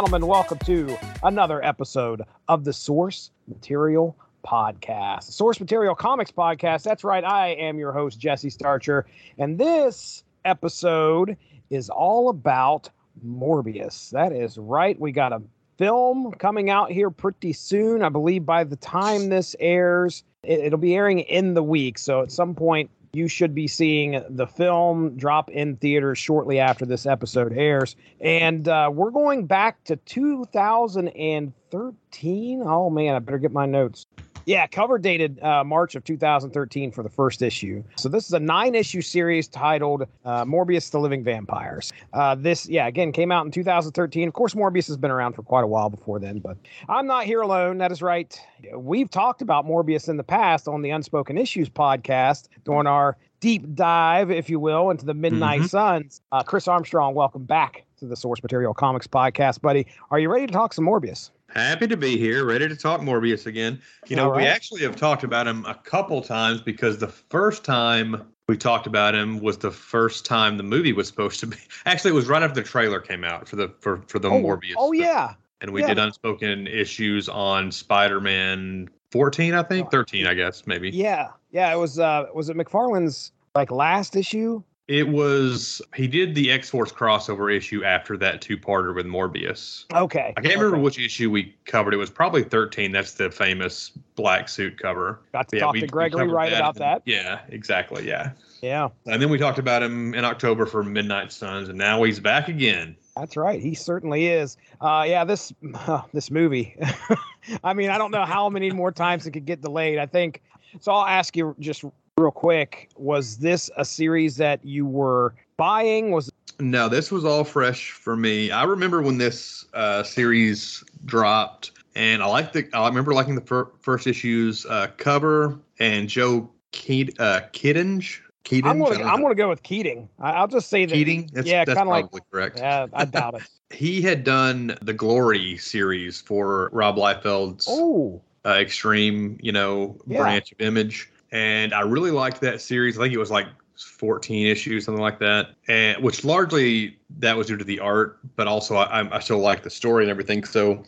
gentlemen, welcome to another episode of the Source Material Podcast, Source Material Comics Podcast. That's right, I am your host, Jesse Starcher, and this episode is all about Morbius. That is right. We got a film coming out here pretty soon. I believe by the time this airs, it, will be airing in the week. So at some point, you should be seeing the film drop in theaters shortly after this episode airs. And uh, we're going back to 2013. Oh, man, I better get my notes. Yeah, cover dated uh, March of 2013 for the first issue. So this is a nine issue series titled uh, Morbius the Living Vampires. Uh, this, yeah, again, came out in 2013. Of course, Morbius has been around for quite a while before then, but I'm not here alone. That is right. We've talked about Morbius in the past on the Unspoken Issues podcast during our deep dive, if you will, into the Midnight mm-hmm. Suns. Uh, Chris Armstrong, welcome back to the Source Material Comics podcast, buddy. Are you ready to talk some Morbius? Happy to be here, ready to talk Morbius again. You know, right. we actually have talked about him a couple times because the first time we talked about him was the first time the movie was supposed to be. Actually, it was right after the trailer came out for the for for the oh, Morbius. Oh yeah. And we yeah. did unspoken issues on Spider-Man 14, I think, 13, I guess, maybe. Yeah. Yeah, it was uh was it McFarlane's like last issue? It was he did the X Force crossover issue after that two parter with Morbius. Okay. I can't okay. remember which issue we covered. It was probably thirteen. That's the famous black suit cover. Got to yeah, talk we, to Gregory right about that. Yeah, exactly. Yeah. Yeah. And then we talked about him in October for Midnight Suns, and now he's back again. That's right. He certainly is. Uh, yeah, this uh, this movie. I mean, I don't know how many more times it could get delayed. I think so. I'll ask you just real quick was this a series that you were buying was no this was all fresh for me i remember when this uh, series dropped and i like the i remember liking the fir- first issues uh, cover and joe Keat, uh, Keatinge. I'm gonna I'm gonna go with Keating. I, will just say that Keating. That's, yeah, kind of like correct. Yeah, I doubt it. he had done the Glory series for Rob Liefeld's oh uh, Extreme, you know, yeah. branch of Image, and I really liked that series. I think it was like 14 issues, something like that, and which largely that was due to the art, but also I, I still like the story and everything. So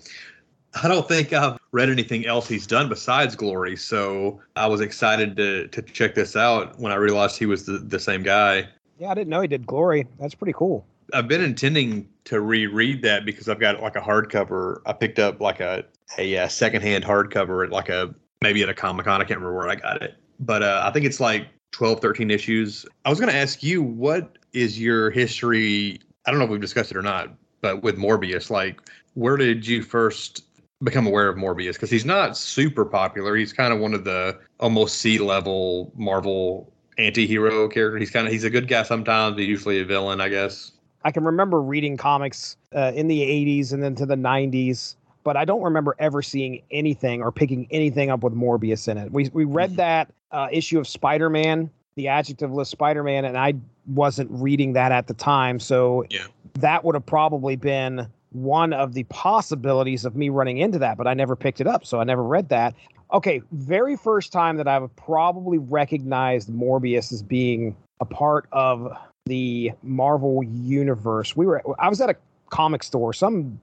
I don't think I've read anything else he's done besides Glory. So I was excited to to check this out when I realized he was the, the same guy. Yeah, I didn't know he did Glory. That's pretty cool. I've been intending to reread that because I've got like a hardcover. I picked up like a a, a secondhand hardcover at like a maybe at a Comic Con. I can't remember where I got it but uh, I think it's like 12, 13 issues. I was going to ask you, what is your history? I don't know if we've discussed it or not, but with Morbius, like, where did you first become aware of Morbius? Because he's not super popular. He's kind of one of the almost C level Marvel anti-hero character. He's kind of he's a good guy sometimes, but usually a villain, I guess. I can remember reading comics uh, in the 80s and then to the 90s but I don't remember ever seeing anything or picking anything up with Morbius in it. We we read mm-hmm. that uh, issue of Spider Man, the adjectiveless Spider Man, and I wasn't reading that at the time, so yeah. that would have probably been one of the possibilities of me running into that, but I never picked it up, so I never read that. Okay, very first time that I've probably recognized Morbius as being a part of the Marvel universe. We were I was at a comic store, some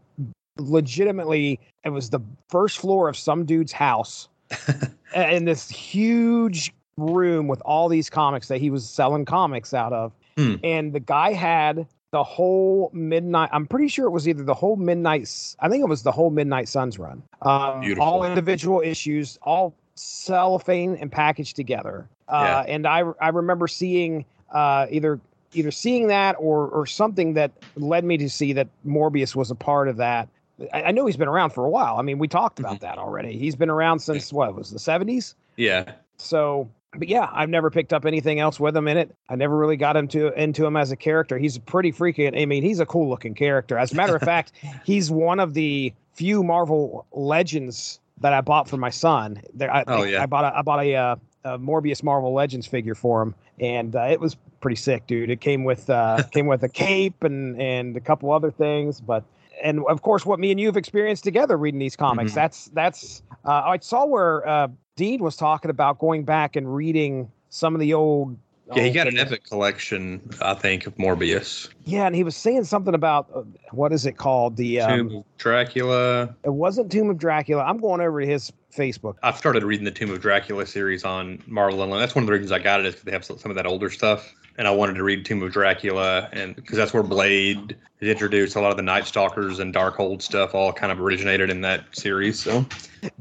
legitimately it was the first floor of some dude's house in this huge room with all these comics that he was selling comics out of hmm. and the guy had the whole midnight i'm pretty sure it was either the whole midnight i think it was the whole midnight suns run um, all individual issues all cellophane and packaged together uh, yeah. and i i remember seeing uh, either either seeing that or or something that led me to see that Morbius was a part of that. I, I know he's been around for a while. I mean, we talked about mm-hmm. that already. He's been around since what was the seventies? Yeah. So, but yeah, I've never picked up anything else with him in it. I never really got into into him as a character. He's pretty freaking. I mean, he's a cool looking character. As a matter of fact, he's one of the few Marvel legends that I bought for my son. There, I, oh yeah. I bought a I bought a, uh, a Morbius Marvel Legends figure for him, and uh, it was pretty sick, dude. It came with uh, came with a cape and and a couple other things, but and of course, what me and you have experienced together reading these comics. Mm-hmm. That's that's. Uh, I saw where uh, Dean was talking about going back and reading some of the old Yeah, he got an epic collection, I think, of Morbius. Yeah, and he was saying something about uh, what is it called? The um, Tomb of Dracula. it wasn't Tomb of Dracula. I'm going over to his Facebook. I've started reading the Tomb of Dracula series on Marvel Unlimited. That's one of the reasons I got it is because they have some of that older stuff, and I wanted to read Tomb of Dracula, and because that's where Blade is introduced. A lot of the Night Stalkers and Darkhold stuff all kind of originated in that series. So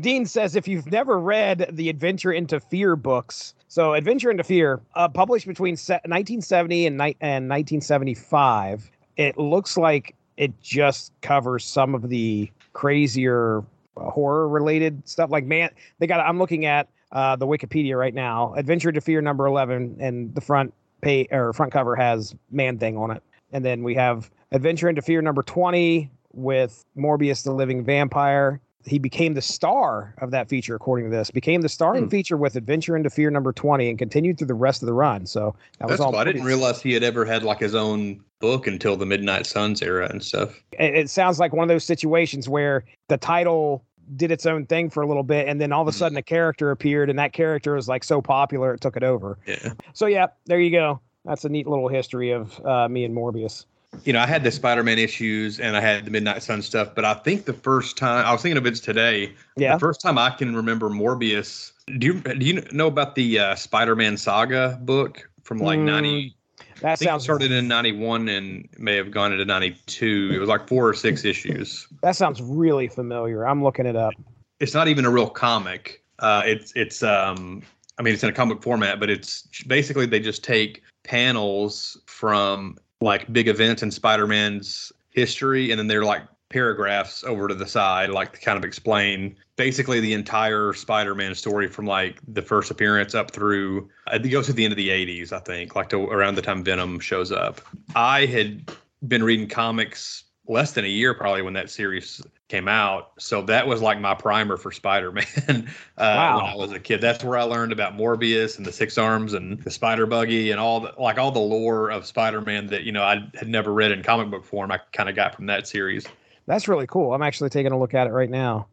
Dean says if you've never read the Adventure into Fear books, so Adventure into Fear, uh, published between 1970 and, ni- and 1975, it looks like it just covers some of the crazier horror related stuff. Like, man, they got, I'm looking at uh, the Wikipedia right now, Adventure into Fear number 11, and the front pay or front cover has Man Thing on it. And then we have Adventure into Fear number 20 with Morbius the Living Vampire. He became the star of that feature, according to this. Became the starring Hmm. feature with Adventure into Fear number 20 and continued through the rest of the run. So that was all. cool. I didn't realize he had ever had like his own book until the Midnight Suns era and stuff. it, it sounds like one of those situations where the title did its own thing for a little bit and then all of a mm-hmm. sudden a character appeared and that character was like so popular it took it over. Yeah. So yeah there you go. That's a neat little history of uh, me and morbius. You know i had the spider-man issues and i had the midnight sun stuff but i think the first time i was thinking of it today. Yeah. the first time i can remember morbius do you do you know about the uh, spider-man saga book from like mm. 90 that sounds started in ninety one and may have gone into ninety two. It was like four or six issues. that sounds really familiar i'm looking it up It's not even a real comic. Uh, it's it's um I mean it's in a comic format, but it's basically they just take panels from like big events in Spider-Man's history, and then they're like paragraphs over to the side, like to kind of explain basically the entire Spider-Man story from like the first appearance up through it goes to the end of the 80s, I think, like to around the time Venom shows up. I had been reading comics less than a year probably when that series came out. So that was like my primer for Spider-Man uh, Wow. when I was a kid. That's where I learned about Morbius and the Six Arms and the Spider Buggy and all the like all the lore of Spider-Man that you know I had never read in comic book form. I kind of got from that series. That's really cool. I'm actually taking a look at it right now.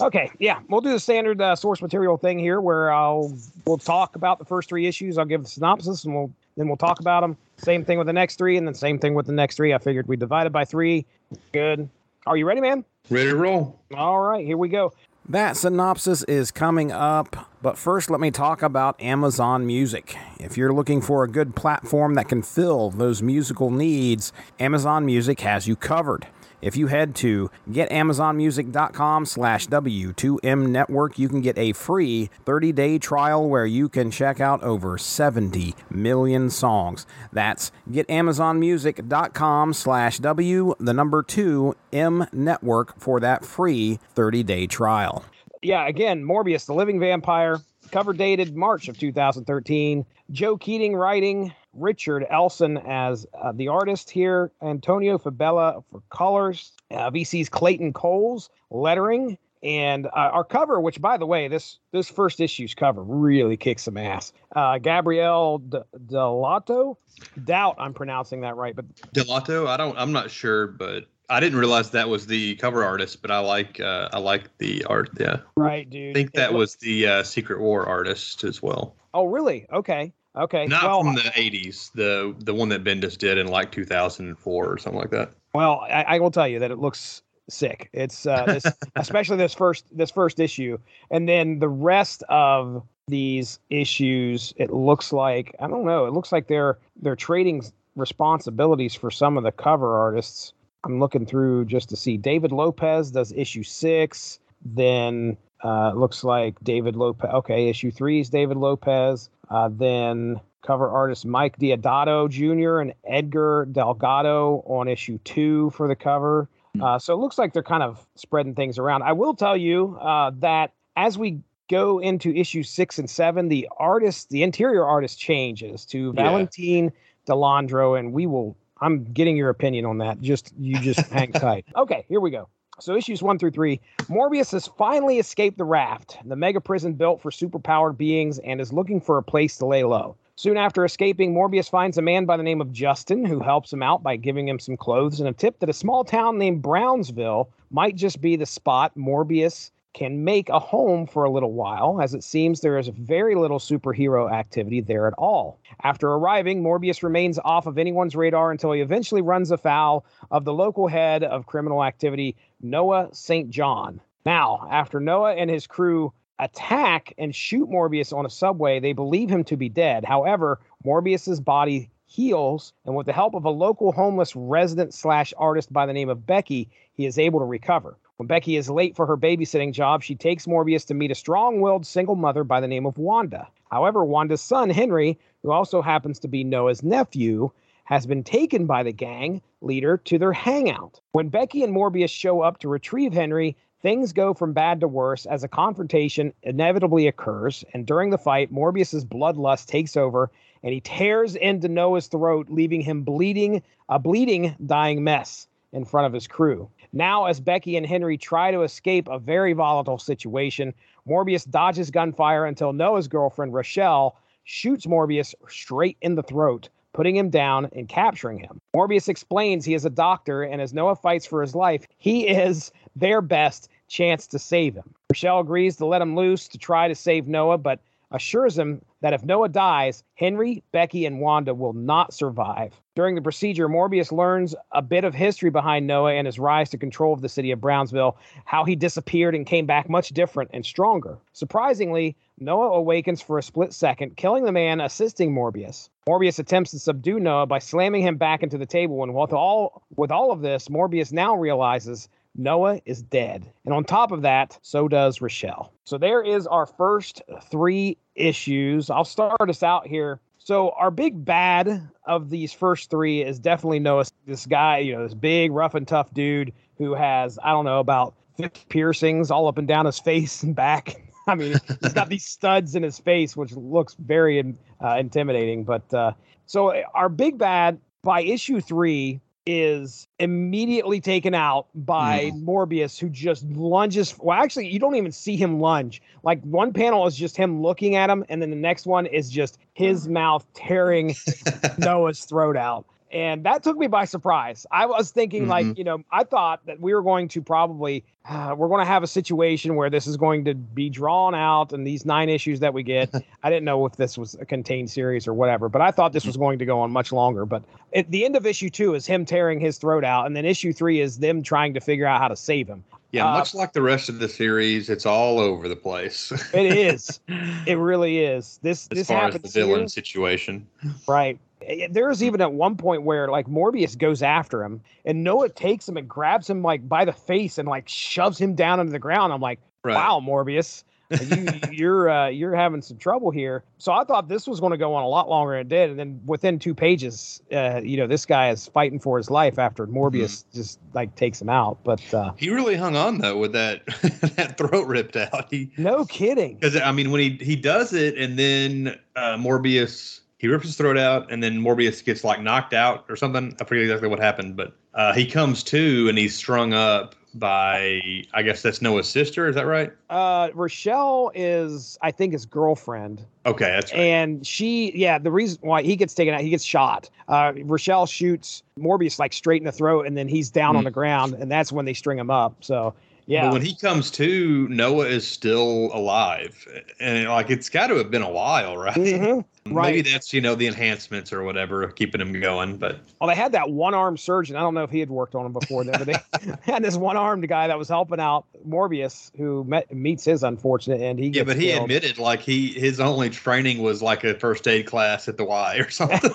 Okay, yeah, we'll do the standard uh, source material thing here, where I'll we'll talk about the first three issues. I'll give the synopsis, and we'll then we'll talk about them. Same thing with the next three, and then same thing with the next three. I figured we divided by three. Good. Are you ready, man? Ready to roll? All right, here we go. That synopsis is coming up, but first let me talk about Amazon Music. If you're looking for a good platform that can fill those musical needs, Amazon Music has you covered. If you head to getamazonmusic.com slash W2M network, you can get a free 30-day trial where you can check out over 70 million songs. That's getamazonmusic.com slash W, the number 2 M network for that free 30-day trial. Yeah, again, Morbius, the Living Vampire, cover dated March of 2013. Joe Keating writing, Richard Elson as uh, the artist here, Antonio Fabela for colors, uh, VC's Clayton Cowles lettering, and uh, our cover, which by the way, this this first issue's cover really kicks some ass. Uh, Gabriele D- Dell'Otto, doubt I'm pronouncing that right, but Dell'Otto? I don't. I'm not sure, but I didn't realize that was the cover artist. But I like. Uh, I like the art. Yeah, right, dude. I think that was the uh, Secret War artist as well. Oh, really? Okay. Okay. Not well, from the '80s. The the one that Bendis did in like 2004 or something like that. Well, I, I will tell you that it looks sick. It's uh, this, especially this first this first issue, and then the rest of these issues. It looks like I don't know. It looks like they're they're trading responsibilities for some of the cover artists. I'm looking through just to see. David Lopez does issue six. Then uh, looks like David Lopez. Okay, issue three is David Lopez. Uh, then cover artist Mike Deodato Jr. and Edgar Delgado on issue two for the cover. Uh, so it looks like they're kind of spreading things around. I will tell you uh, that as we go into issue six and seven, the artist, the interior artist changes to Yeah. Valentine De Landro, and we will. I'm getting your opinion on that. Just you just hang tight. Okay, here we go. So issues one through three, Morbius has finally escaped the raft, the mega prison built for superpowered beings, and is looking for a place to lay low. Soon after escaping, Morbius finds a man by the name of Justin who helps him out by giving him some clothes and a tip that a small town named Brownsville might just be the spot Morbius can make a home for a little while, as it seems there is very little superhero activity there at all. After arriving, Morbius remains off of anyone's radar until he eventually runs afoul of the local head of criminal activity, Noah St. John. Now, after Noah and his crew attack and shoot Morbius on a subway, they believe him to be dead. However, Morbius's body heals, and with the help of a local homeless resident slash artist by the name of Becky, he is able to recover. When Becky is late for her babysitting job, she takes Morbius to meet a strong willed single mother by the name of Wanda. However, Wanda's son, Henry, who also happens to be Noah's nephew, has been taken by the gang leader to their hangout. When Becky and Morbius show up to retrieve Henry, things go from bad to worse as a confrontation inevitably occurs. And during the fight, Morbius's bloodlust takes over and he tears into Noah's throat, leaving him bleeding, a bleeding, dying mess in front of his crew. Now, as Becky and Henry try to escape a very volatile situation, Morbius dodges gunfire until Noah's girlfriend, Rochelle, shoots Morbius straight in the throat, putting him down and capturing him. Morbius explains he is a doctor, and as Noah fights for his life, he is their best chance to save him. Rochelle agrees to let him loose to try to save Noah, but assures him that if Noah dies, Henry, Becky, and Wanda will not survive. During the procedure, Morbius learns a bit of history behind Noah and his rise to control of the city of Brownsville, how he disappeared and came back much different and stronger. Surprisingly, Noah awakens for a split second, killing the man assisting Morbius. Morbius attempts to subdue Noah by slamming him back into the table, and with all with all of this, Morbius now realizes Noah is dead. And on top of that, so does Rochelle. So there is our first three issues. I'll start us out here. So our big bad of these first three is definitely Noah. This guy, you know, this big, rough and tough dude who has, I don't know, about 50 piercings all up and down his face and back. I mean, he's got these studs in his face, which looks very uh, intimidating. But uh, so our big bad by issue three is immediately taken out by mm. Morbius, who just lunges. Well, actually, you don't even see him lunge. Like one panel is just him looking at him, and then the next one is just his mouth tearing Noah's throat out and that took me by surprise. I was thinking, mm-hmm. like, you know, I thought that we were going to probably, uh, we're going to have a situation where this is going to be drawn out, and these nine issues that we get. I didn't know if this was a contained series or whatever, but I thought this was going to go on much longer. But at the end of issue two is him tearing his throat out, and then issue three is them trying to figure out how to save him. Yeah, uh, much like the rest of the series, it's all over the place. it is. It really is. This as this far happens as the villain here. situation, right? Eh, There's even at one point where like Morbius goes after him, and Noah takes him and grabs him like by the face and like shoves him down into the ground. I'm like, Right. wow, Morbius, you, you're uh, you're having some trouble here. So I thought this was going to go on a lot longer than it did, and then within two pages, uh, you know, this guy is fighting for his life after Morbius just like takes him out. But uh, he really hung on though with that that throat ripped out. He no kidding. because I mean when he he does it and then uh, Morbius he rips his throat out and then Morbius gets like knocked out or something. I forget exactly what happened, but uh, he comes to and he's strung up by I guess that's Noah's sister. Is that right? Uh, Rochelle is, I think, his girlfriend. Okay, that's right. And she, yeah, the reason why he gets taken out, he gets shot. Uh, Rochelle shoots Morbius like straight in the throat, and then he's down on Mm. the ground, and that's when they string him up. So, yeah, But when he comes to, Noah is still alive, and like it's got to have been a while, right? Mhm. right. Maybe that's you know the enhancements or whatever keeping him going. But Well, they had that one armed surgeon. I don't know if he had worked on him before but they had this one armed guy that was helping out Morbius, who met, meets his unfortunate end. He yeah, but he killed. admitted like he his only training was like a first aid class at the Y or something.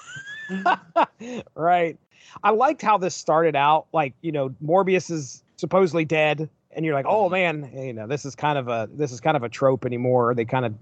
right. I liked how this started out. Like, you know, Morbius is supposedly dead, and you're like, oh mm-hmm. man, you know, this is kind of a this is kind of a trope anymore. They kind of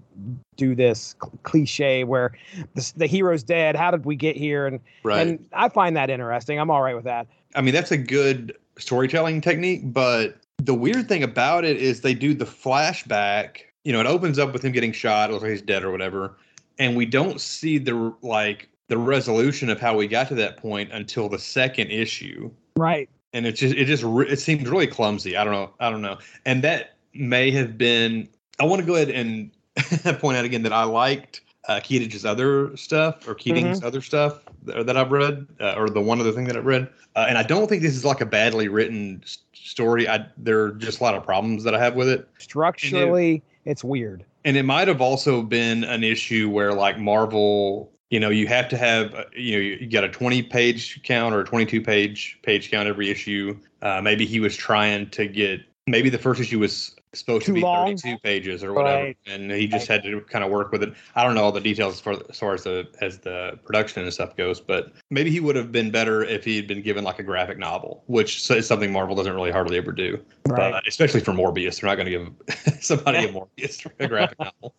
do this cl- cliche where the, the hero's dead. How did we get here? And right. and I find that interesting. I'm all right with that. I mean, that's a good storytelling technique, but the weird thing about it is they do the flashback. You know, it opens up with him getting shot, looks like he's dead or whatever, and we don't see the like the resolution of how we got to that point until the second issue. Right. And it just it just it seemed really clumsy. I don't know. I don't know. And that may have been. I want to go ahead and point out again that I liked uh, Keatich's other stuff or Keating's other stuff that, that I've read, uh, or the one other thing that I've read. Uh, and I don't think this is like a badly written s- story. I there are just a lot of problems that I have with it. Structurally, it's weird. And it might have also been an issue where like Marvel, you know, you have to have, uh, you know, you got a 20 page count or a 22 page page count every issue. Uh, maybe he was trying to get, maybe the first issue was supposed Too to be long? 32 pages or whatever, Right. and he just had to kind of work with it. I don't know all the details as far as, far as the as the production and stuff goes, but maybe he would have been better if he had been given like a graphic novel, which is something Marvel doesn't really hardly ever do but especially for Morbius, they're not going to give somebody a Morbius a graphic novel.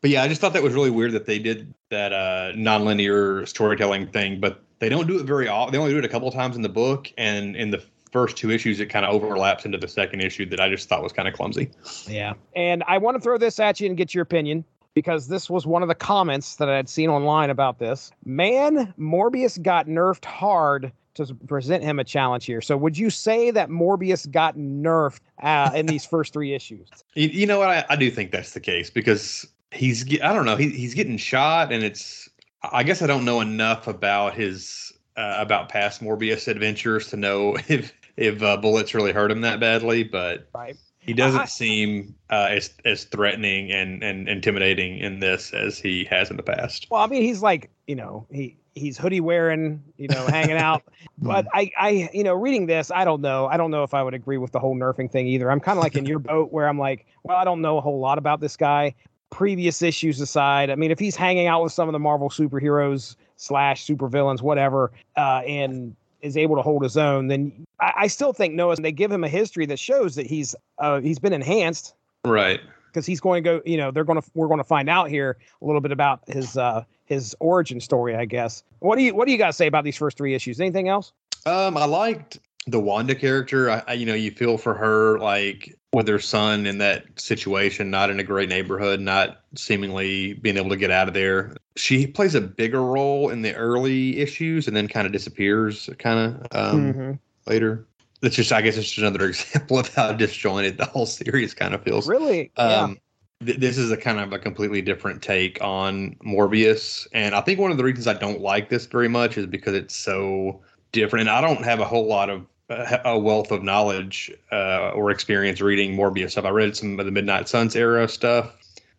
But yeah, I just thought that was really weird that they did that uh, nonlinear storytelling thing, but they don't do it very often. They only do it a couple of times in the book, and in the first two issues, it kind of overlaps into the second issue that I just thought was kind of clumsy. Yeah. And I want to throw this at you and get your opinion because this was one of the comments that I had seen online about this. Man, Morbius got nerfed hard to present him a challenge here. So would you say that Morbius got nerfed uh, in these first three issues? You, you know what? I, I do think that's the case because he's, I don't know he, he's getting shot, and it's I guess I don't know enough about his uh, about past Morbius adventures to know if if uh, bullets really hurt him that badly, but Right. he doesn't I- seem uh, as as threatening and and intimidating in this as he has in the past. Well, I mean, he's like, you know, he he's hoodie wearing, you know, hanging out. But I, I, you know, reading this, I don't know. I don't know if I would agree with the whole nerfing thing either. I'm kind of like in your boat where I'm like, well, I don't know a whole lot about this guy. Previous issues aside, I mean, if he's hanging out with some of the Marvel superheroes slash supervillains, whatever, uh, and is able to hold his own, then I, I still think Noah. They give him a history that shows that he's uh, he's been enhanced Right. because he's going to go. You know, they're going to we're going to find out here a little bit about his uh his origin story, I guess. What do you what do you guys say about these first three issues? Anything else? Um, I liked the Wanda character. I, I, you know, you feel for her, like with her son in that situation, not in a great neighborhood, not seemingly being able to get out of there. She plays a bigger role in the early issues, and then kind of disappears, kind of um, Mhm. Later. That's just, I guess, it's just another example of how disjointed the whole series kind of feels. Really? Um, th- this is a kind of a completely different take on Morbius, and I think one of the reasons I don't like this very much is because it's so different. And I don't have a whole lot of uh, a wealth of knowledge uh, or experience reading Morbius stuff. I read some of the Midnight Suns era stuff.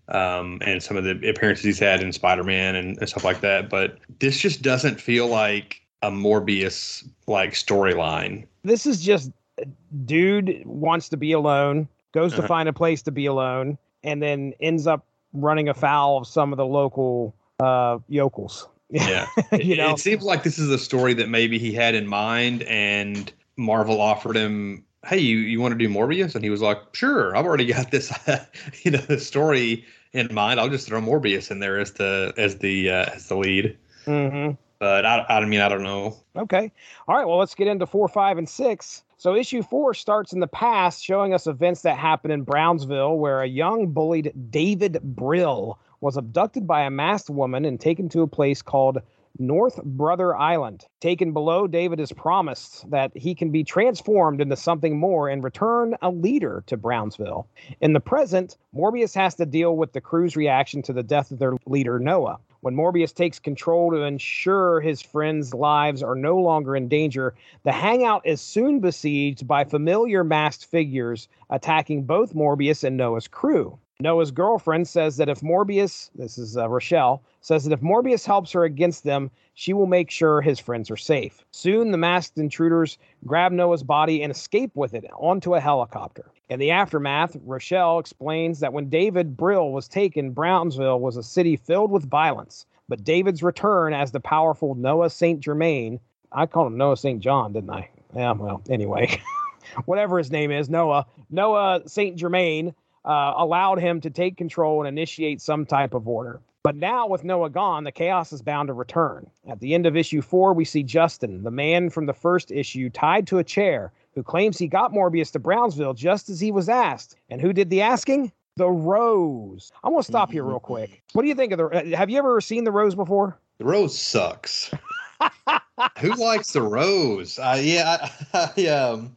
Um, and some of the appearances he's had in Spider-Man and, and stuff like that, but this just doesn't feel like a Morbius like storyline. This is just dude wants to be alone, goes to Uh-huh. find a place to be alone, and then ends up running afoul of some of the local uh yokels. Yeah. you It- know. it seems like this is a story that maybe he had in mind, and Marvel offered him, "Hey, you you want to do Morbius?" And he was like, "Sure, I've already got this, you know, the story in mind. I'll just throw Morbius in there as the as the uh, as the lead." hmm But I, I mean, I don't know. Okay. All right. Well, let's get into four, five, and six. So, issue four starts in the past, showing us events that happened in Brownsville, where a young bullied David Brill was abducted by a masked woman and taken to a place called North Brother Island. Taken below, David is promised that he can be transformed into something more and return a leader to Brownsville. In the present, Morbius has to deal with the crew's reaction to the death of their leader, Noah. When Morbius takes control to ensure his friends' lives are no longer in danger, the hangout is soon besieged by familiar masked figures attacking both Morbius and Noah's crew. Noah's girlfriend says that if Morbius, this is uh, Rochelle, says that if Morbius helps her against them, she will make sure his friends are safe. Soon, the masked intruders grab Noah's body and escape with it onto a helicopter. In the aftermath, Rochelle explains that when David Brill was taken, Brownsville was a city filled with violence. But David's return as the powerful Noah St. Germain, I called him Noah St. John, didn't I? Yeah, well, anyway, whatever his name is, Noah, Noah St. Germain uh, allowed him to take control and initiate some type of order. But now, with Noah gone, the chaos is bound to return. At the end of issue four, we see Justin, the man from the first issue, tied to a chair, who claims he got Morbius to Brownsville just as he was asked. And who did the asking? The Rose. I'm gonna stop here real quick. What do you think of the? uh, Have you ever seen the Rose before? The rose sucks. Who likes the rose? Uh, yeah, I, I, um,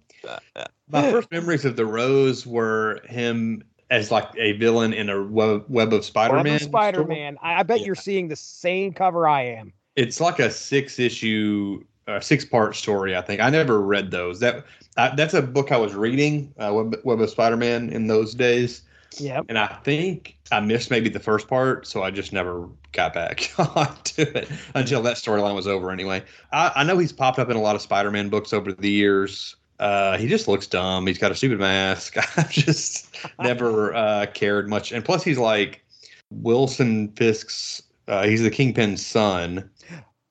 my first memories of the rose were him as like a villain in a web, web of Spider-Man. Spider Man. I, I, bet yeah. you're seeing the same cover I am. It's like a six issue, uh, six part story. I think I never read those. That I, that's a book I was reading, uh, web, web of Spider-Man in those days. Yeah. And I think I missed maybe the first part, so I just never got back to it until that storyline was over. Anyway, I, I know he's popped up in a lot of Spider-Man books over the years. Uh, he just looks dumb. He's got a stupid mask. I've just never uh, cared much. And plus, he's like Wilson Fisk's. Uh, he's the Kingpin's son,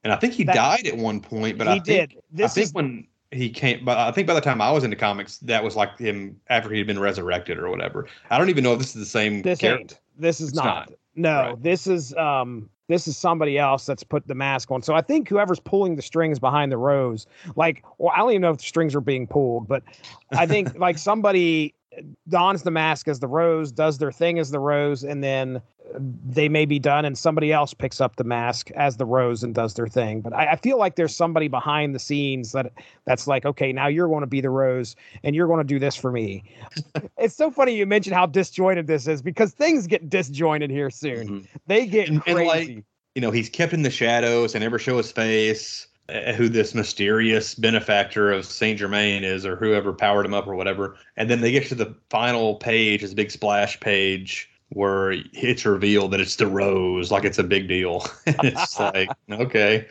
and I think he that, died at one point. But he I think, did. This I think is, when he came, but I think by the time I was into comics, that was like him after he'd been resurrected or whatever. I don't even know if this is the same. This character. ain't. This is not. not. No, right. this is um this is somebody else that's put the mask on. So I think whoever's pulling the strings behind the rose, like, well, I don't even know if the strings are being pulled, but I think like somebody dons the mask as the rose, does their thing as the rose, and then they may be done and somebody else picks up the mask as the rose and does their thing. But I, I, feel like there's somebody behind the scenes that that's like okay now you're going to be the rose and you're going to do this for me. It's so funny you mentioned how disjointed this is because things get disjointed here soon. Mm-hmm. they get and, crazy and like, you know he's kept in the shadows and never show his face who this mysterious benefactor of Saint Germain is, or whoever powered him up, or whatever. And then they get to the final page, this big splash page, where it's revealed that it's the rose, like it's a big deal. it's like okay,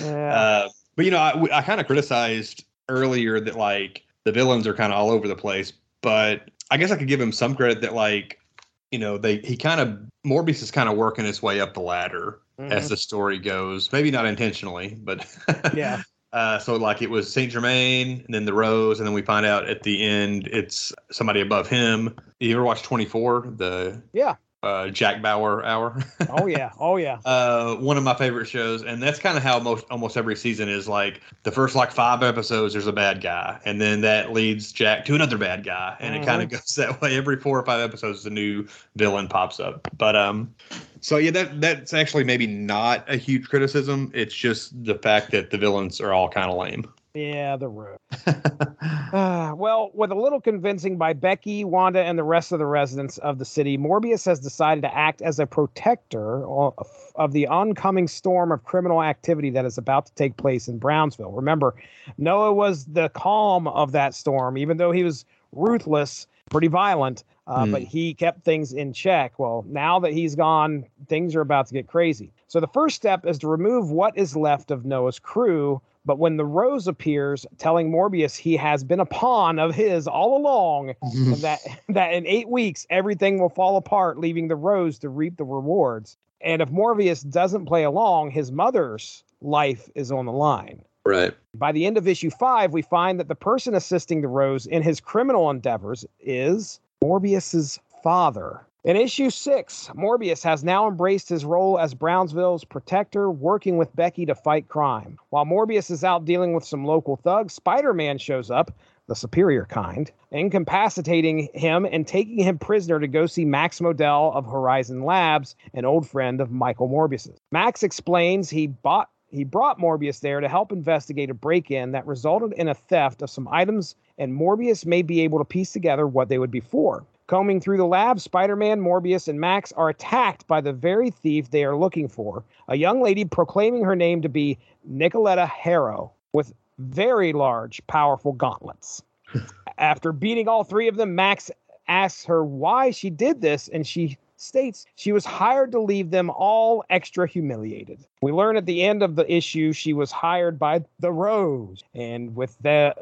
yeah. uh, but you know, I, I kind of criticized earlier that like the villains are kind of all over the place, but I guess I could give him some credit that like you know they he kind of Morbius is kind of working his way up the ladder mm-hmm. as the story goes. Maybe not intentionally, but yeah. Uh, so like it was Saint Germain, and then the Rose, and then we find out at the end it's somebody above him. You ever watch Twenty Four? The yeah uh, Jack Bauer hour. oh yeah, oh yeah. Uh, one of my favorite shows, and that's kind of how most almost every season is. Like the first like five episodes, there's a bad guy, and then that leads Jack to another bad guy, and mm-hmm. it kind of goes that way. Every four or five episodes, a new villain pops up. But um, so yeah, that that's actually maybe not a huge criticism. It's just the fact that the villains are all kind of lame. Yeah, the room. uh, well, with a little convincing by Becky, Wanda, and the rest of the residents of the city, Morbius has decided to act as a protector of the oncoming storm of criminal activity that is about to take place in Brownsville. Remember, Noah was the calm of that storm, even though he was ruthless, pretty violent. Uh, mm. But he kept things in check. Well, now that he's gone, things are about to get crazy. So the first step is to remove what is left of Noah's crew but when the rose appears, telling Morbius he has been a pawn of his all along, and that that in eight weeks everything will fall apart, leaving the rose to reap the rewards. And if Morbius doesn't play along, his mother's life is on the line. Right. By the end of issue five, we find that the person assisting the Rose in his criminal endeavors is Morbius's father. In issue six, Morbius has now embraced his role as Brownsville's protector, working with Becky to fight crime. While Morbius is out dealing with some local thugs, Spider Man shows up, the superior kind, incapacitating him and taking him prisoner to go see Max Modell of Horizon Labs, an old friend of Michael Morbius's. Max explains he bought he brought Morbius there to help investigate a break in that resulted in a theft of some items, and Morbius may be able to piece together what they would be for. Combing through the lab, Spider Man, Morbius, and Max are attacked by the very thief they are looking for, a young lady proclaiming her name to be Nicoletta Harrow, with very large, powerful gauntlets. After beating all three of them, Max asks her why she did this, and she states she was hired to leave them all extra humiliated. We learn at the end of the issue she was hired by the Rose, and with the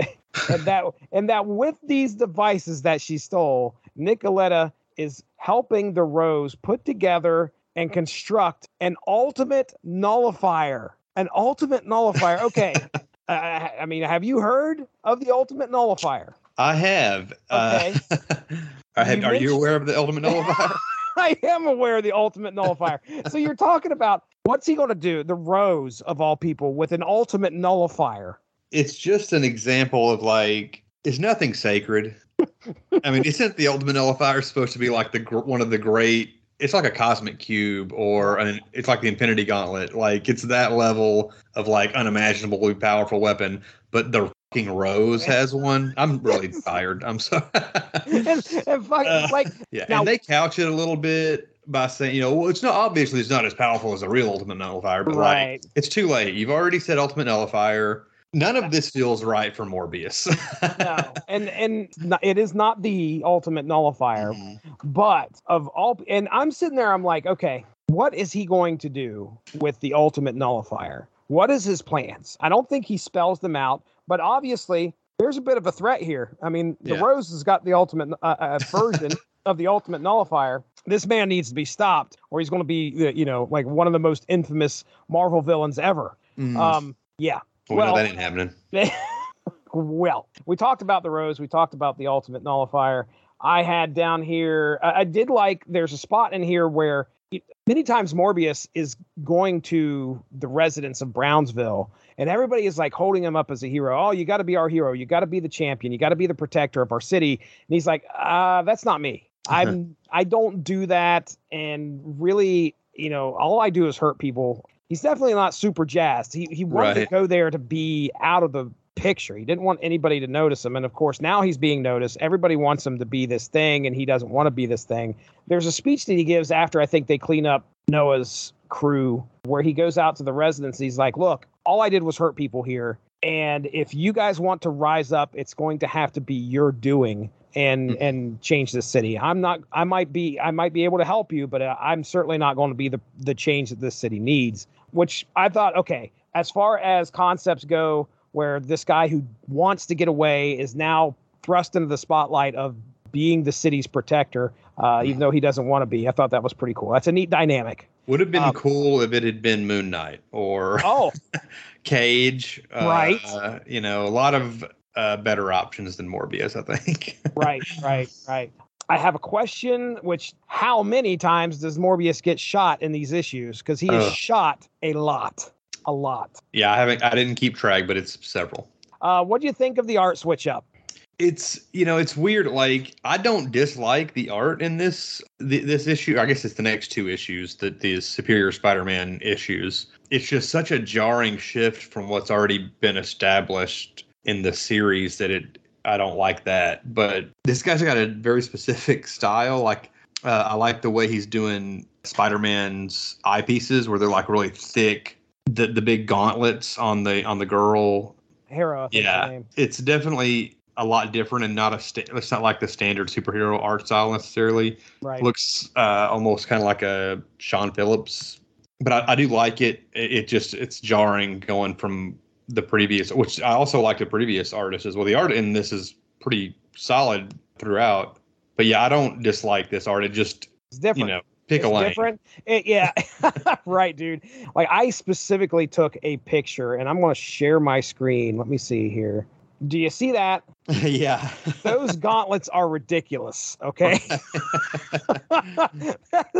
uh, and that and that with these devices that she stole, Nicoletta is helping the Rose put together and construct an ultimate nullifier. An ultimate nullifier. Okay. uh, I mean, have you heard of the ultimate nullifier? I have. Uh, okay. Uh, I have, you are you aware of the ultimate nullifier? I am aware of the ultimate nullifier. so you're talking about what's he going to do? The Rose of all people with an ultimate nullifier it's just an example of like it's nothing sacred. I mean, isn't the ultimate nullifier supposed to be like the one of the great? It's like a cosmic cube, or an it's like the Infinity Gauntlet. Like it's that level of like unimaginably powerful weapon. But the fucking Rose has one. I'm really tired. I'm sorry. and, and fuck, Uh, like yeah, Now- and they couch it a little bit by saying, you know, well, it's not obviously it's not as powerful as a real ultimate nullifier, but like right. it's too late. You've already said ultimate nullifier. None of this feels right for Morbius. no, and and it is not the ultimate nullifier, Mhm. but of all, and I'm sitting there, I'm like, okay, what is he going to do with the ultimate nullifier? What is his plans? I don't think he spells them out, but obviously there's a bit of a threat here. I mean, the Yeah. Rose has got the ultimate uh, uh, version of the ultimate nullifier. This man needs to be stopped, or he's going to be, uh, you know, like one of the most infamous Marvel villains ever. Mm. Um, yeah. Well, well- that ain't happening. well, we talked about the rose. We talked about the ultimate nullifier. I had down here. I, I did like. There's a spot in here where it- many times Morbius is going to the residents of Brownsville, and everybody is like holding him up as a hero. Oh, you got to be our hero. You got to be the champion. You got to be the protector of our city. And he's like, uh, that's not me. I'm. I don't do that. And really, you know, all I do is hurt people. He's definitely not super jazzed. He he wanted to go there to be out of the picture. He didn't want anybody to notice him. And of course, now he's being noticed. Everybody wants him to be this thing, and he doesn't want to be this thing. There's a speech that he gives after I think they clean up Noah's crew, where he goes out to the residents. He's like, Look, all I did was hurt people here. And if you guys want to rise up, it's going to have to be your doing and Mhm. and change the city. I'm not I might be I might be able to help you, but uh, I'm certainly not going to be the the change that this city needs. Which I thought, okay, as far as concepts go, where this guy who wants to get away is now thrust into the spotlight of being the city's protector, uh, even though he doesn't want to be. I thought that was pretty cool. That's a neat dynamic. Would have been um, cool if it had been Moon Knight or Oh, Cage. uh, Right. You know, a lot of uh, better options than Morbius, I think. right, right, right. I have a question, which how many times does Morbius get shot in these issues? Because he is Ugh. shot a lot, a lot. yeah, I haven't. I didn't keep track, but it's several. Uh, what do you think of the art switch up? It's you know it's weird. Like I don't dislike the art in this th- this issue. I guess it's the next two issues, that the Superior Spider-Man issues. It's just such a jarring shift from what's already been established in the series that it. I don't like that. But this guy's got a very specific style. Like uh, I like the way he's doing Spider-Man's eyepieces, where they're like really thick. The the big gauntlets on the on the girl Harrow, Yeah. it's definitely a lot different and not a sta- it's not like the standard superhero art style necessarily Right. looks uh almost kind of like a sean phillips but I, I do like it. it it just it's jarring going from the previous which i also like the previous artist as well the art in this is pretty solid throughout but yeah i don't dislike this art it just it's different. you know pick it's a lane different. It- yeah, right, dude. Like I specifically took a picture, and I'm going to share my screen. Let me see here. Do you see that? yeah Those gauntlets are ridiculous. Okay.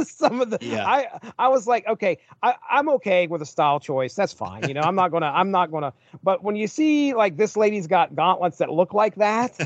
some of the. Yeah. I I was like, okay, I I'm okay with a style choice. That's fine. You know, I'm not gonna I'm not gonna. But when you see like this lady's got gauntlets that look like that,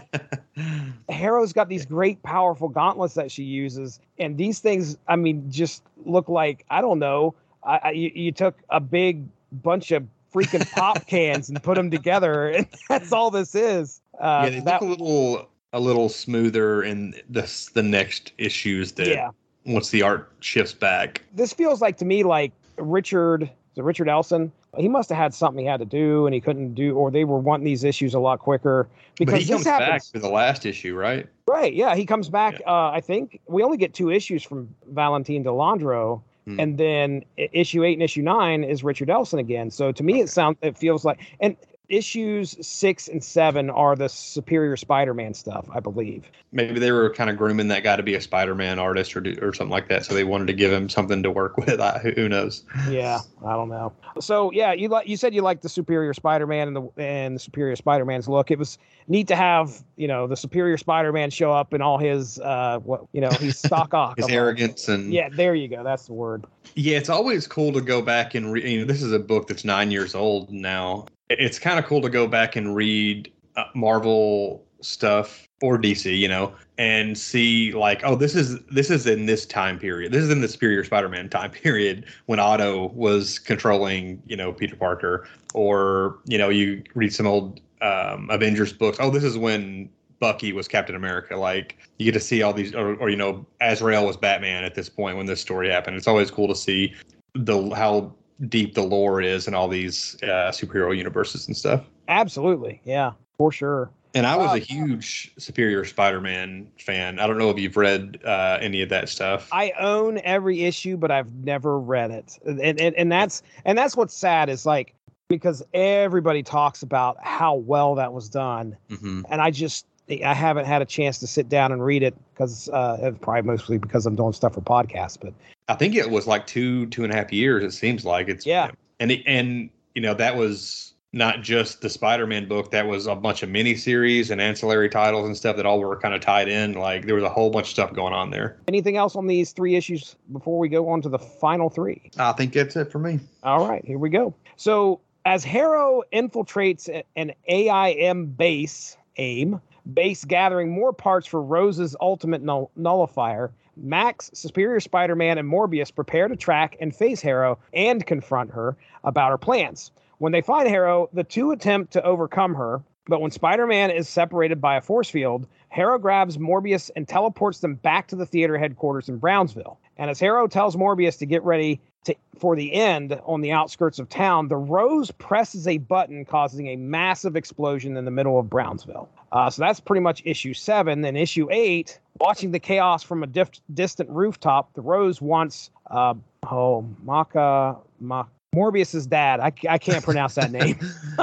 Harrow's got these great, powerful gauntlets that she uses, and these things, I mean, just look like I don't know. I, I you, you took a big bunch of freaking pop cans and put them together, and that's all this is. Uh, yeah they that, look a little a little smoother in this the next issues that yeah, once the art shifts back. this feels like to me like Richard, is it Richard Elson? He must have had something he had to do, and he couldn't do, or they were wanting these issues a lot quicker because but he this comes happens. back for the last issue, right? Right. Yeah. He comes back. Uh, I think we only get two issues from Valentine De Landro. Hmm. And then issue eight and issue nine is Richard Elson again. So to me, it sounds, it feels like, and issues six and seven are the superior Spider-Man stuff, I believe. Maybe they were kind of grooming that guy to be a Spider-Man artist or do, or something like that, so they wanted to give him something to work with. I, who knows? Yeah, I don't know. So yeah, you like you said you liked the superior Spider-Man and the and the superior Spider-Man's look. It was neat to have you know the superior Spider-Man show up in all his uh what you know he's stock off His arrogance and Yeah, there you go. That's the word. Yeah, it's always cool to go back and read. You know, this is a book that's nine years old now. It- It's kind of cool to go back and read uh, Marvel stuff or DC, you know, and see like, oh, this is this is in this time period. This is in the Superior Spider-Man time period when Otto was controlling, you know, Peter Parker. Or you know, you read some old um, Avengers books. Oh, this is when Bucky was Captain America. Like you get to see all these, or, or you know, Azrael was Batman at this point when this story happened. It's always cool to see the how deep the lore is in all these uh, superhero universes and stuff. Absolutely, yeah, for sure. And I was Uh, a huge Superior Spider-Man fan. I don't know if you've read uh, any of that stuff. I own every issue, but I've never read it, and and, and that's and that's what's sad is like because everybody talks about how well that was done, hmm and I just I haven't had a chance to sit down and read it because uh, probably mostly because I'm doing stuff for podcasts. But I think it was like two, two and a half years. It seems like it's Yeah. and it, and you know that was not just the Spider-Man book. That was a bunch of miniseries and ancillary titles and stuff that all were kind of tied in. Like there was a whole bunch of stuff going on there. anything else on these three issues before we go on to the final three? I think that's it for me. All right, here we go. So as Harrow infiltrates an AIM base, AIM base, gathering more parts for Rose's ultimate null- nullifier, Max, Superior Spider-Man, and Morbius prepare to track and face Harrow and confront her about her plans. When they find Harrow, the two attempt to overcome her, but when Spider-Man is separated by a force field, Harrow grabs Morbius and teleports them back to the theater headquarters in Brownsville. And as Harrow tells Morbius to get ready to, for the end on the outskirts of town, the Rose presses a button, causing a massive explosion in the middle of Brownsville. Uh, so that's pretty much issue seven. Then issue eight, watching the chaos from a distant rooftop, the Rose wants uh, oh Maka Ma- Morbius's dad. I, I can't pronounce that name.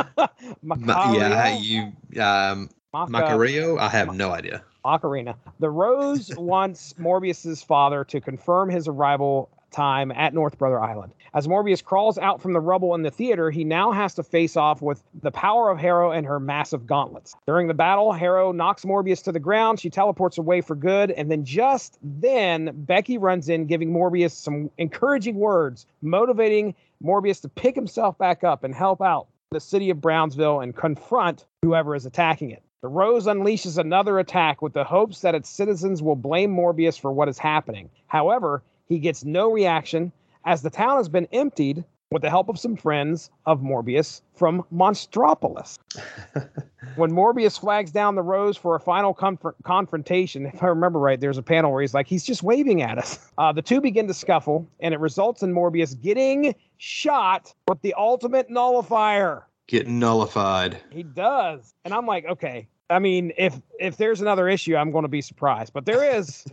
Ma- yeah, you um, Maca- Macario. I have no idea. Ocarina. The Rose wants Morbius's father to confirm his arrival time at North Brother Island. As Morbius crawls out from the rubble in the theater, he now has to face off with the power of Harrow and her massive gauntlets. During the battle, Harrow knocks Morbius to the ground. She teleports away for good, and then just then, Becky runs in, giving Morbius some encouraging words, motivating Morbius to pick himself back up and help out the city of Brownsville and confront whoever is attacking it. The Rose unleashes another attack with the hopes that its citizens will blame Morbius for what is happening. However, he gets no reaction as the town has been emptied with the help of some friends of Morbius from Monstropolis. when Morbius flags down the Rose for a final comfort- confrontation, if I remember right, there's a panel where he's like, he's just waving at us. Uh, the two begin to scuffle, and it results in Morbius getting shot with the ultimate nullifier. Getting nullified. He does. And I'm like, okay. I mean, if if there's another issue, I'm going to be surprised. But there is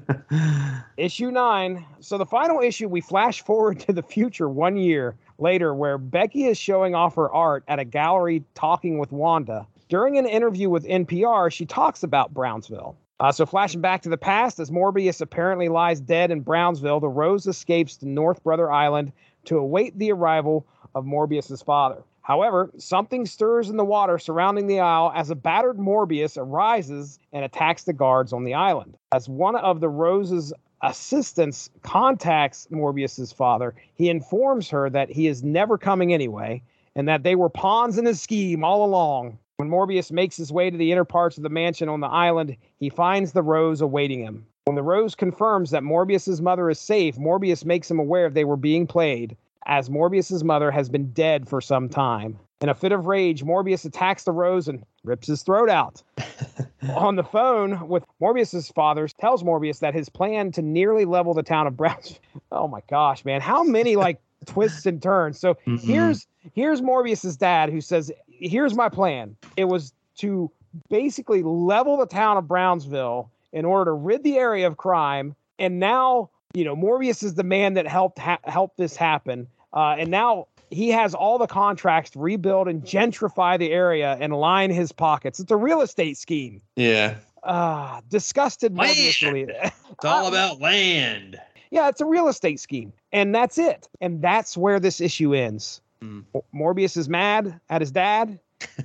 issue 9. So the final issue we flash forward to the future 1 year later where Becky is showing off her art at a gallery talking with Wanda. During an interview with NPR, she talks about Brownsville. Uh, so flashing back to the past, as Morbius apparently lies dead in Brownsville, the Rose escapes to North Brother Island to await the arrival of Morbius's father. However, something stirs in the water surrounding the isle as a battered Morbius arises and attacks the guards on the island. As one of the Rose's assistants contacts Morbius's father, he informs her that he is never coming anyway and that they were pawns in his scheme all along. When Morbius makes his way to the inner parts of the mansion on the island, he finds the Rose awaiting him. When the Rose confirms that Morbius's mother is safe, Morbius makes him aware they were being played, as Morbius's mother has been dead for some time. In a fit of rage, Morbius attacks the Rose and rips his throat out. On the phone with Morbius's father, tells Morbius that his plan to nearly level the town of Brownsville. Oh my gosh, man! How many like twists and turns? So Mhm. here's here's Morbius's dad who says, "Here's my plan. It was to basically level the town of Brownsville in order to rid the area of crime, and now you know Morbius is the man that helped ha- help this happen, uh, and now." He has all the contracts to rebuild and gentrify the area and line his pockets. It's a real estate scheme. Yeah. Ah, disgusted Morbius Land. It's all about land. Yeah, it's a real estate scheme. And that's it. And that's where this issue ends. Mor- Morbius is mad at his dad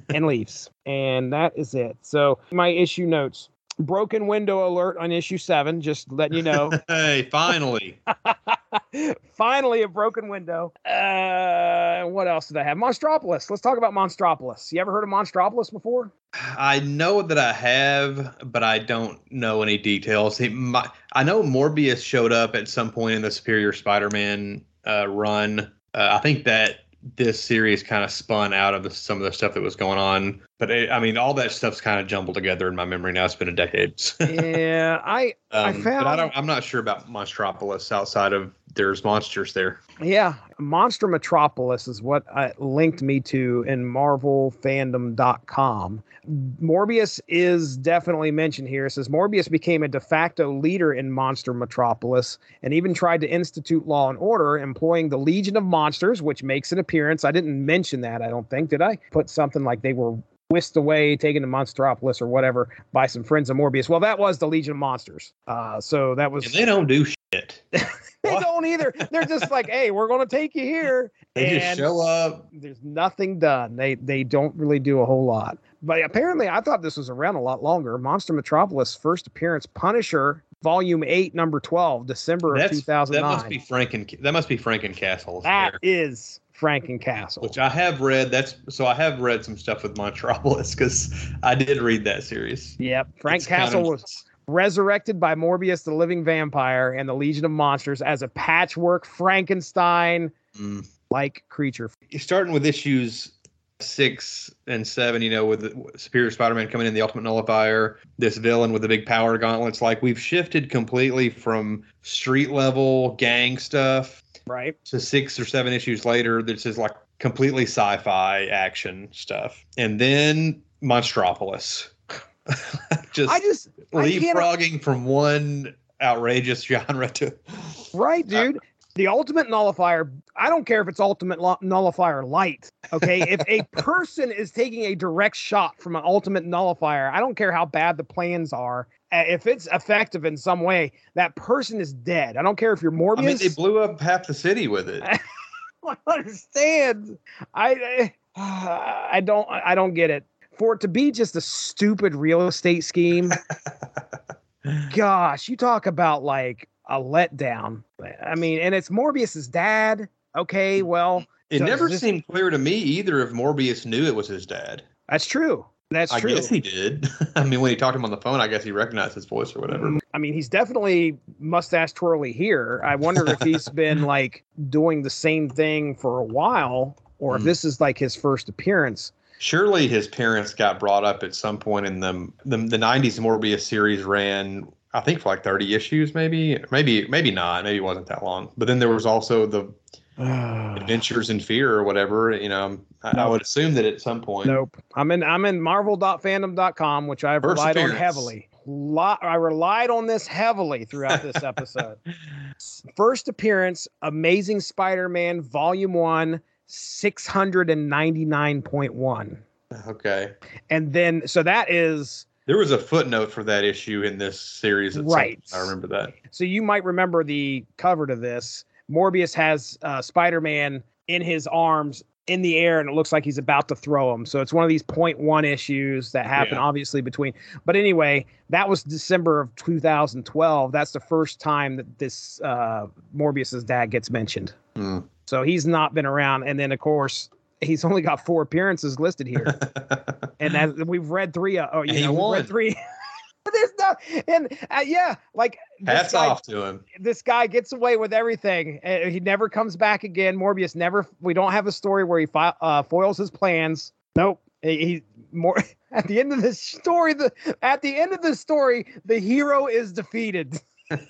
and leaves. And that is it. So, my issue notes broken window alert on issue seven, just letting you know. Hey, finally. Finally, a broken window. Uh, what else did I have? Monstropolis. Let's talk about Monstropolis. You ever heard of Monstropolis before? I know that I have, but I don't know any details. He, my, I know Morbius showed up at some point in the Superior Spider-Man uh, run. Uh, I think that this series kind of spun out of some of the stuff that was going on. But it, I mean, all that stuff's kind of jumbled together in my memory now. It's been a decade. yeah, I I Um, found but I don't. I'm not sure about Monstropolis outside of there's monsters there. Yeah, Monster Metropolis is what I linked me to in MarvelFandom.com. Morbius is definitely mentioned here. It says Morbius became a de facto leader in Monster Metropolis and even tried to institute law and order, employing the Legion of Monsters, which makes an appearance. I didn't mention that, I don't think. Did I? Put something like they were whisked away, taken to Monstropolis or whatever by some friends of Morbius. Well, that was the Legion of Monsters. Uh, so that was And they don't do shit. they don't either. They're just like, hey, we're going to take you here. They just show up. There's nothing done. They they don't really do a whole lot. But apparently, I thought this was around a lot longer. Monster Metropolis first appearance, Punisher, Volume Eight, Number Twelve, December of That's, two thousand that must be nine. Franken. That must be Frankencastle. That there, is Frankencastle. which I have read. That's so I have read some stuff with Metropolis because I did read that series. Yep, Frank It's kind Castle of- was resurrected by Morbius, the Living Vampire, and the Legion of Monsters as a patchwork Frankenstein Mm. like creature. Starting with issues six and seven, you know, with the Superior Spider-Man coming in, the Ultimate Nullifier, this villain with the big power gauntlets. Like we've shifted completely from street level gang stuff Right. to six or seven issues later. This is like completely sci-fi action stuff, and then Monstropolis. just, I just I leapfrogging from one outrageous genre to Right, dude. The ultimate nullifier, I don't care if it's ultimate nullifier light. Okay. if a person is taking a direct shot from an ultimate nullifier, I don't care how bad the plans are. If it's effective in some way, that person is dead. I don't care if you're Morbius. I mean, they blew up half the city with it. I don't understand. I I I don't I don't get it. For it to be just a stupid real estate scheme, gosh, you talk about like a letdown. I mean, and it's Morbius's dad. Okay, well, It So never this- seemed clear to me either if Morbius knew it was his dad. that's true. That's I true. I guess he did. I mean, when he talked to him on the phone, I guess he recognized his voice or whatever. I mean, he's definitely mustache twirly here. I wonder if he's been like doing the same thing for a while, or if Mm. this is like his first appearance. Surely his parents got brought up at some point in the the, the 90s Morbius series ran I think for like 30 issues maybe maybe maybe not maybe it wasn't that long but then there was also the Adventures in Fear or whatever you know I, I would assume that at some point Nope. I'm in I'm in marvel.fandom.com, which I've relied on heavily. Lot I relied on this heavily throughout this episode. First appearance, Amazing Spider-Man Volume 1, 699.1. okay And then so that is there was a footnote for that issue in this series Right. I remember that so you might remember the cover to this. Morbius has uh, Spider-Man in his arms in the air and it looks like he's about to throw him. So it's one of these point one issues that happen Yeah. obviously between. But anyway, that was December of 2012. That's the first time that this uh, Morbius's dad gets mentioned. Hmm. So he's not been around. And then of course he's only got four appearances listed here. and as we've read three, uh, oh, you And know, read three. There's not, and uh, yeah, like hats guy- off to him this guy gets away with everything. Uh, he never comes back again. Morbius never. We don't have a story where he fi- uh, foils his plans. Nope. He, he more at the end of this story. The at the end of the story, the hero is defeated. You know,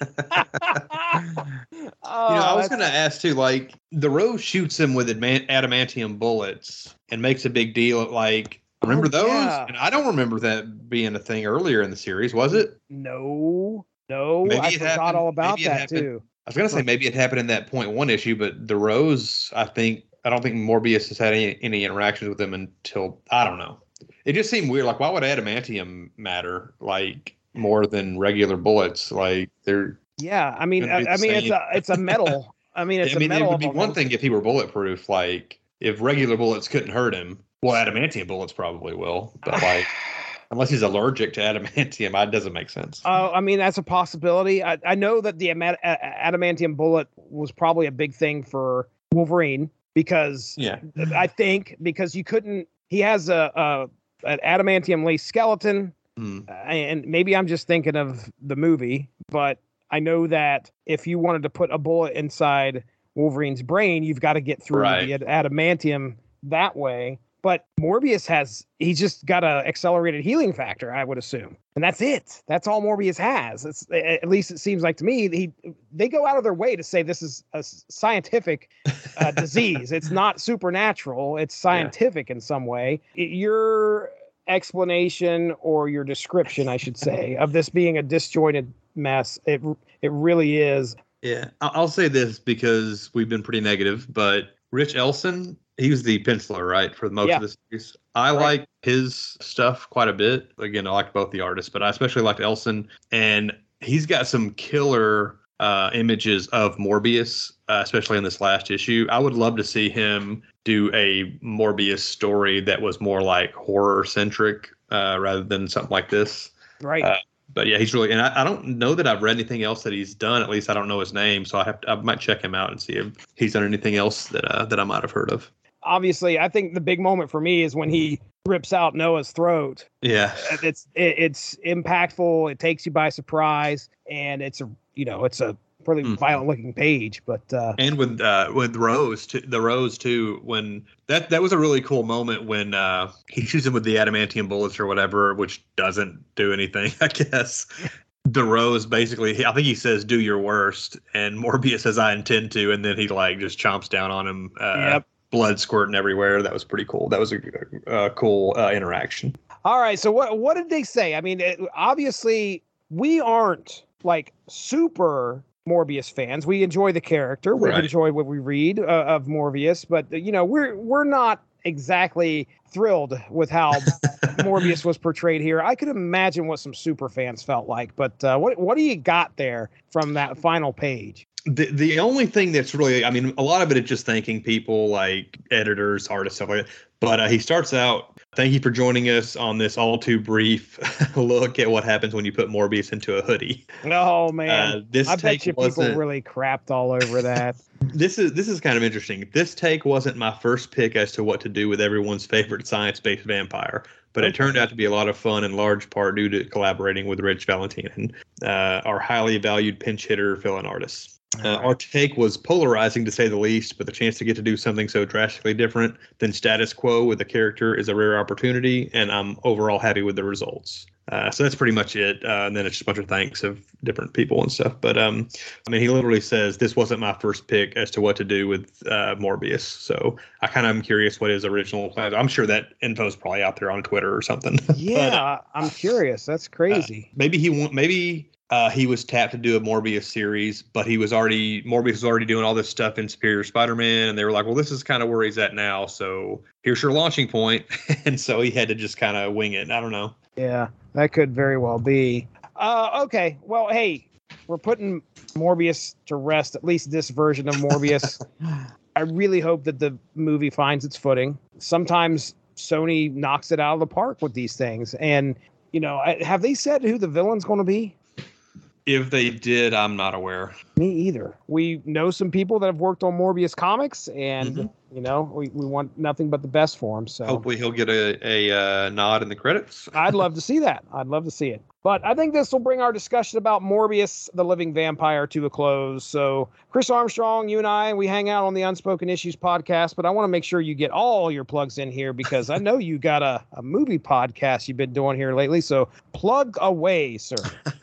Oh, I was going to ask too. Like, the Rose shoots him with adamantium bullets and makes a big deal. Of, like, remember Oh, those? yeah. And I don't remember that being a thing earlier in the series. Was it? no, no. Maybe I forgot happened- all about maybe that too. I was going to say maybe it happened in that point one issue, but the Rose, I think, I don't think Morbius has had any, any interactions with him until I don't know. It just seemed weird. Like, why would adamantium matter? Like more than regular bullets? Like they're. Yeah, I mean, I, I mean, it's a it's a metal. I mean, it's I mean, a It would be one thing if he were bulletproof. Like if regular bullets couldn't hurt him, well, adamantium bullets probably will. But like, unless he's allergic to adamantium, that doesn't make sense. Oh, I mean that's a possibility. I, I know that the adamantium bullet was probably a big thing for Wolverine because yeah, I think because you couldn't. He has a, a an adamantium lace skeleton, Mm. uh, and maybe I'm just thinking of the movie, but I know that if you wanted to put a bullet inside Wolverine's brain, you've got to get through Right. the adamantium that way. But Morbius has he's just got a accelerated healing factor, I would assume, and that's it. That's all Morbius has. It's, at least it seems like to me. He they go out of their way to say this is a scientific uh, disease. It's not supernatural. It's scientific in some way. Your explanation or your description, I should say, of this being a disjointed mess, it it really is. Yeah, I'll say this because we've been pretty negative, but Rich Elson, he was the penciler, right, for most Yeah. of the series. I Right. like his stuff quite a bit. Again, I like both the artists, but I especially liked Elson, and he's got some killer uh, images of Morbius, uh, especially in this last issue. I would love to see him do a Morbius story that was more like horror centric uh, rather than something like this Right. Uh, but yeah, he's really, and I, I don't know that I've read anything else that he's done. At least I don't know his name, so I have to, I might check him out and see if he's done anything else that uh, that I might have heard of. Obviously, I think the big moment for me is when he rips out Noah's throat. Yeah, It's it, it's impactful. It takes you by surprise, and it's a you know it's a pretty Mhm. violent looking page. But uh, and with uh, with Rose, too, the Rose too. When that that was a really cool moment when uh, he shoots him with the adamantium bullets or whatever, which doesn't do anything, I guess. The Rose basically, I think he says, "Do your worst," and Morbius says, "I intend to," and then he like just chomps down on him. Uh, Yep. Blood squirting everywhere. That was pretty cool. That was a, a cool uh, interaction. All right. So what what did they say? I mean, it, obviously we aren't like super Morbius fans. We enjoy the character. We Right. enjoy what we read uh, of Morbius, but you know, we're we're not exactly thrilled with how Morbius was portrayed here. I could imagine what some super fans felt like. But uh, what what do you got there from that final page? The the only thing that's really, I mean, a lot of it is just thanking people like editors, artists, stuff like that. But uh, he starts out. Thank you for joining us on this all too brief look at what happens when you put Morbius into a hoodie. Oh man. Uh, this I take bet you people wasn't. really crapped all over that. this is this is kind of interesting. This take wasn't my first pick as to what to do with everyone's favorite science-based vampire, but it turned out to be a lot of fun in large part due to collaborating with Rich Valentine, uh, our highly valued pinch hitter fill-in artist. Uh, our take was polarizing to say the least, but the chance to get to do something so drastically different than status quo with a character is a rare opportunity, and I'm overall happy with the results. Uh, so that's pretty much it. Uh, and then it's just a bunch of thanks of different people and stuff. But um, I mean, he literally says this wasn't my first pick as to what to do with uh, Morbius. So I kind of am curious what his original plans. I'm sure that info is probably out there on Twitter or something. Yeah, I'm curious. That's crazy. maybe he want maybe uh, he was tapped to do a Morbius series, but he was already Morbius was already doing all this stuff in Superior Spider-Man, and they were like, "Well, this is kind of where he's at now, so here's your launching point," and so he had to just kind of wing it. I don't know. Yeah, that could very well be. Uh, okay. Well, hey, we're putting Morbius to rest, at least this version of Morbius. I really hope that the movie finds its footing. Sometimes Sony knocks it out of the park with these things. And, you know, I- have they said who the villain's going to be? If they did, I'm not aware. Me either. We know some people that have worked on Morbius comics, and, Mhm. you know, we, we want nothing but the best for him. So Hopefully, he'll get a a uh, nod in the credits. I'd love to see that. I'd love to see it. But I think this will bring our discussion about Morbius, the living vampire, to a close. So, Chris Armstrong, you and I, we hang out on the Unspoken Issues podcast, but I want to make sure you get all your plugs in here because I know you got a, a movie podcast you've been doing here lately. So, plug away, sir.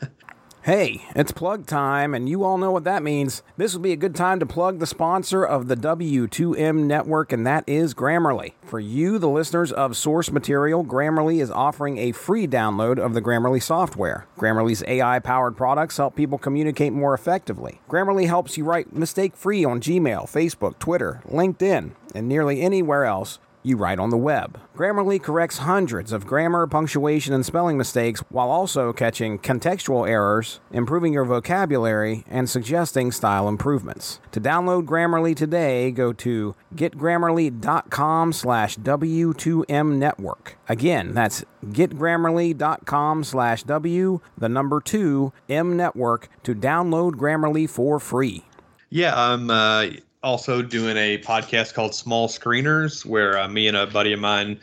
Hey, it's plug time, and you all know what that means. This would be a good time to plug the sponsor of the W2M network, and that is Grammarly. For you, the listeners of Source Material, Grammarly is offering a free download of the Grammarly software. Grammarly's AI powered products help people communicate more effectively. Grammarly helps you write mistake free on Gmail, Facebook, Twitter, LinkedIn, and nearly anywhere else you write on the web. Grammarly corrects hundreds of grammar, punctuation, and spelling mistakes while also catching contextual errors, improving your vocabulary, and suggesting style improvements. To download Grammarly today, go to getgrammarly.com slash W2M network. Again, that's getgrammarly.com slash W, the number two, M network to download Grammarly for free. Yeah, I'm uh, also doing a podcast called Small Screeners, where uh, me and a buddy of mine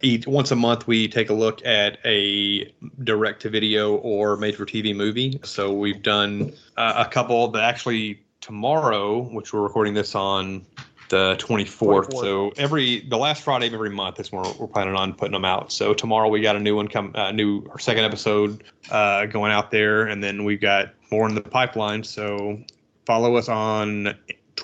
each once a month we take a look at a direct to video or made for TV movie. So we've done uh, a couple that actually tomorrow, which we're recording this on the 24th. 24th. So every the last Friday of every month is when we're, we're planning on putting them out. So tomorrow we got a new one come, uh, new our second episode uh, going out there, and then we've got more in the pipeline. So follow us on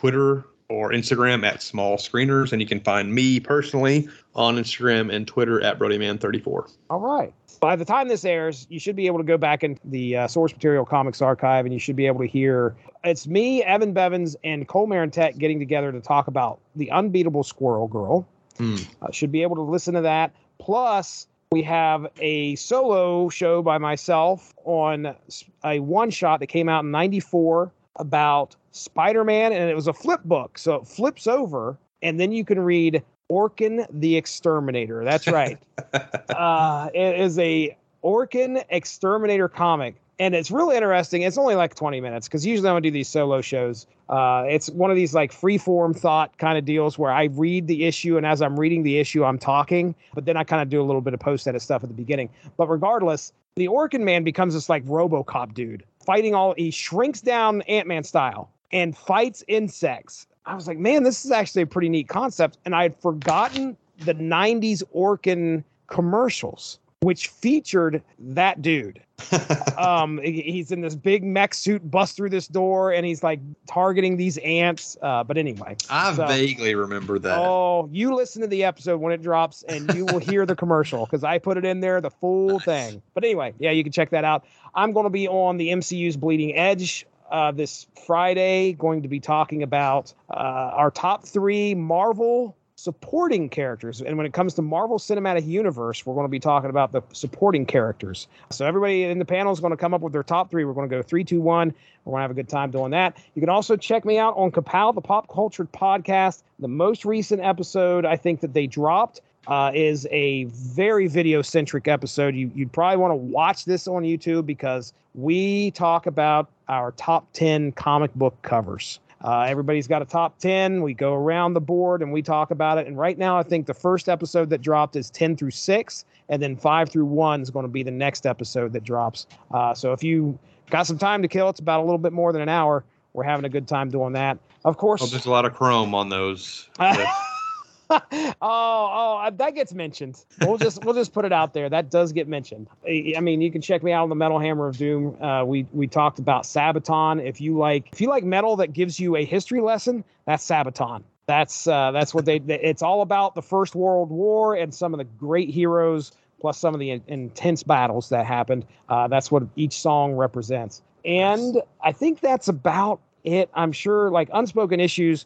Twitter or Instagram at Small Screeners, and you can find me personally on Instagram and Twitter at BrodyMan34. All right. By the time this airs, you should be able to go back in the uh, source material comics archive and you should be able to hear it's me, Evan Bevins, and Cole Marentet getting together to talk about the unbeatable Squirrel Girl. Hmm. Uh, should be able to listen to that. Plus, we have a solo show by myself on a one shot that came out in 94 about Spider Man, and it was a flip book. So it flips over, and then you can read Orkin the Exterminator. That's right. uh, it is a Orkin Exterminator comic. And it's really interesting. It's only like 20 minutes because usually I'm gonna do these solo shows. Uh, it's one of these like free form thought kind of deals where I read the issue, and as I'm reading the issue, I'm talking, but then I kind of do a little bit of post edit stuff at the beginning. But regardless, the Orkin Man becomes this like Robocop dude fighting all. He shrinks down Ant Man style and fights insects. I was like, man, this is actually a pretty neat concept, and I had forgotten the '90s Orkin commercials, which featured that dude um he's in this big mech suit bust through this door and he's like targeting these ants uh but anyway I So- vaguely remember that. oh you listen to the episode when it drops and you will hear the commercial because i put it in there the full Nice. thing but anyway yeah you can check that out i'm going to be on the mcu's bleeding edge uh, this friday going to be talking about uh, our top three marvel supporting characters and when it comes to marvel cinematic universe we're going to be talking about the supporting characters so everybody in the panel is going to come up with their top three. We're going to go three, two, one. We're going to have a good time doing that. You can also check me out on Kapow, the Pop Culture Podcast. The most recent episode I think that they dropped uh, is a very video centric episode. You you'd probably want to watch this on YouTube because we talk about our top ten comic book covers. Uh, everybody's got a top 10. We go around the board and we talk about it. And right now, I think the first episode that dropped is 10 through 6 and then five through one is going to be the next episode that drops. Uh, so if you got some time to kill, it's about a little bit more than an hour. We're having a good time doing that. Of course, Oh, course. there's a lot of chrome on those. oh, oh, uh, that gets mentioned. We'll just we'll just put it out there. That does get mentioned. I I mean, you can check me out on the Metal Hammer of Doom. Uh, we we talked about Sabaton. If you like if you like metal that gives you a history lesson, that's Sabaton. That's uh, that's what they. It's all about the First World War and some of the great heroes, plus some of the in- intense battles that happened. Uh, that's what each song represents. And I think that's about it. I'm sure, like unspoken issues,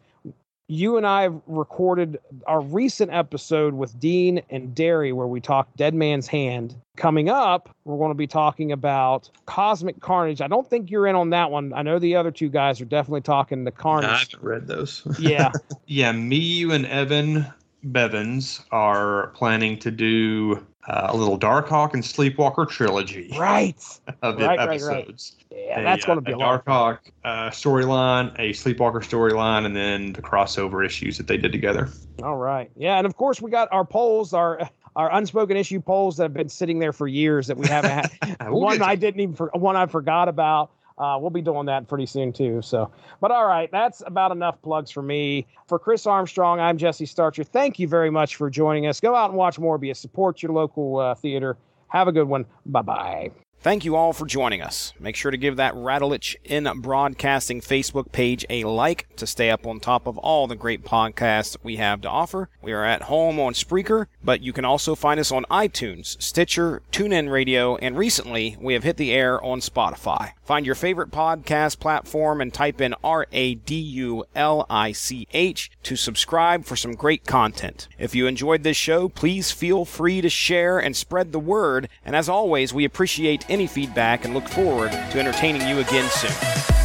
you and I have recorded our recent episode with Dean and Derry where we talked Dead Man's Hand. Coming up, we're going to be talking about Cosmic Carnage. I don't think you're in on that one. I know the other two guys are definitely talking the Carnage. I Carnage. haven't read those. yeah. yeah, me, you, and Evan Bevins are planning to do uh, a little Darkhawk and Sleepwalker trilogy Right. of the Right, right, right. episodes. Yeah, A, that's going to uh, be a a lot. of fun. Darkhawk uh, storyline, a Sleepwalker storyline, and then the crossover issues that they did together. All right. Yeah, and of course we got our polls, our our unspoken issue polls that have been sitting there for years that we haven't had. We'll one I didn't even for, one I forgot about. Uh, we'll be doing that pretty soon too. So, but all right, that's about enough plugs for me. For Chris Armstrong, I'm Jesse Starcher. Thank you very much for joining us. Go out and watch Morbius. Support your local uh, theater. Have a good one. Bye bye. Thank you all for joining us. Make sure to give that Radulich in Broadcasting Facebook page a like to stay up on top of all the great podcasts we have to offer. We are at home on Spreaker, but you can also find us on iTunes, Stitcher, TuneIn Radio, and recently we have hit the air on Spotify. Find your favorite podcast platform and type in R A D U L I C H to subscribe for some great content. If you enjoyed this show, please feel free to share and spread the word. And as always, we appreciate any feedback and look forward to entertaining you again soon.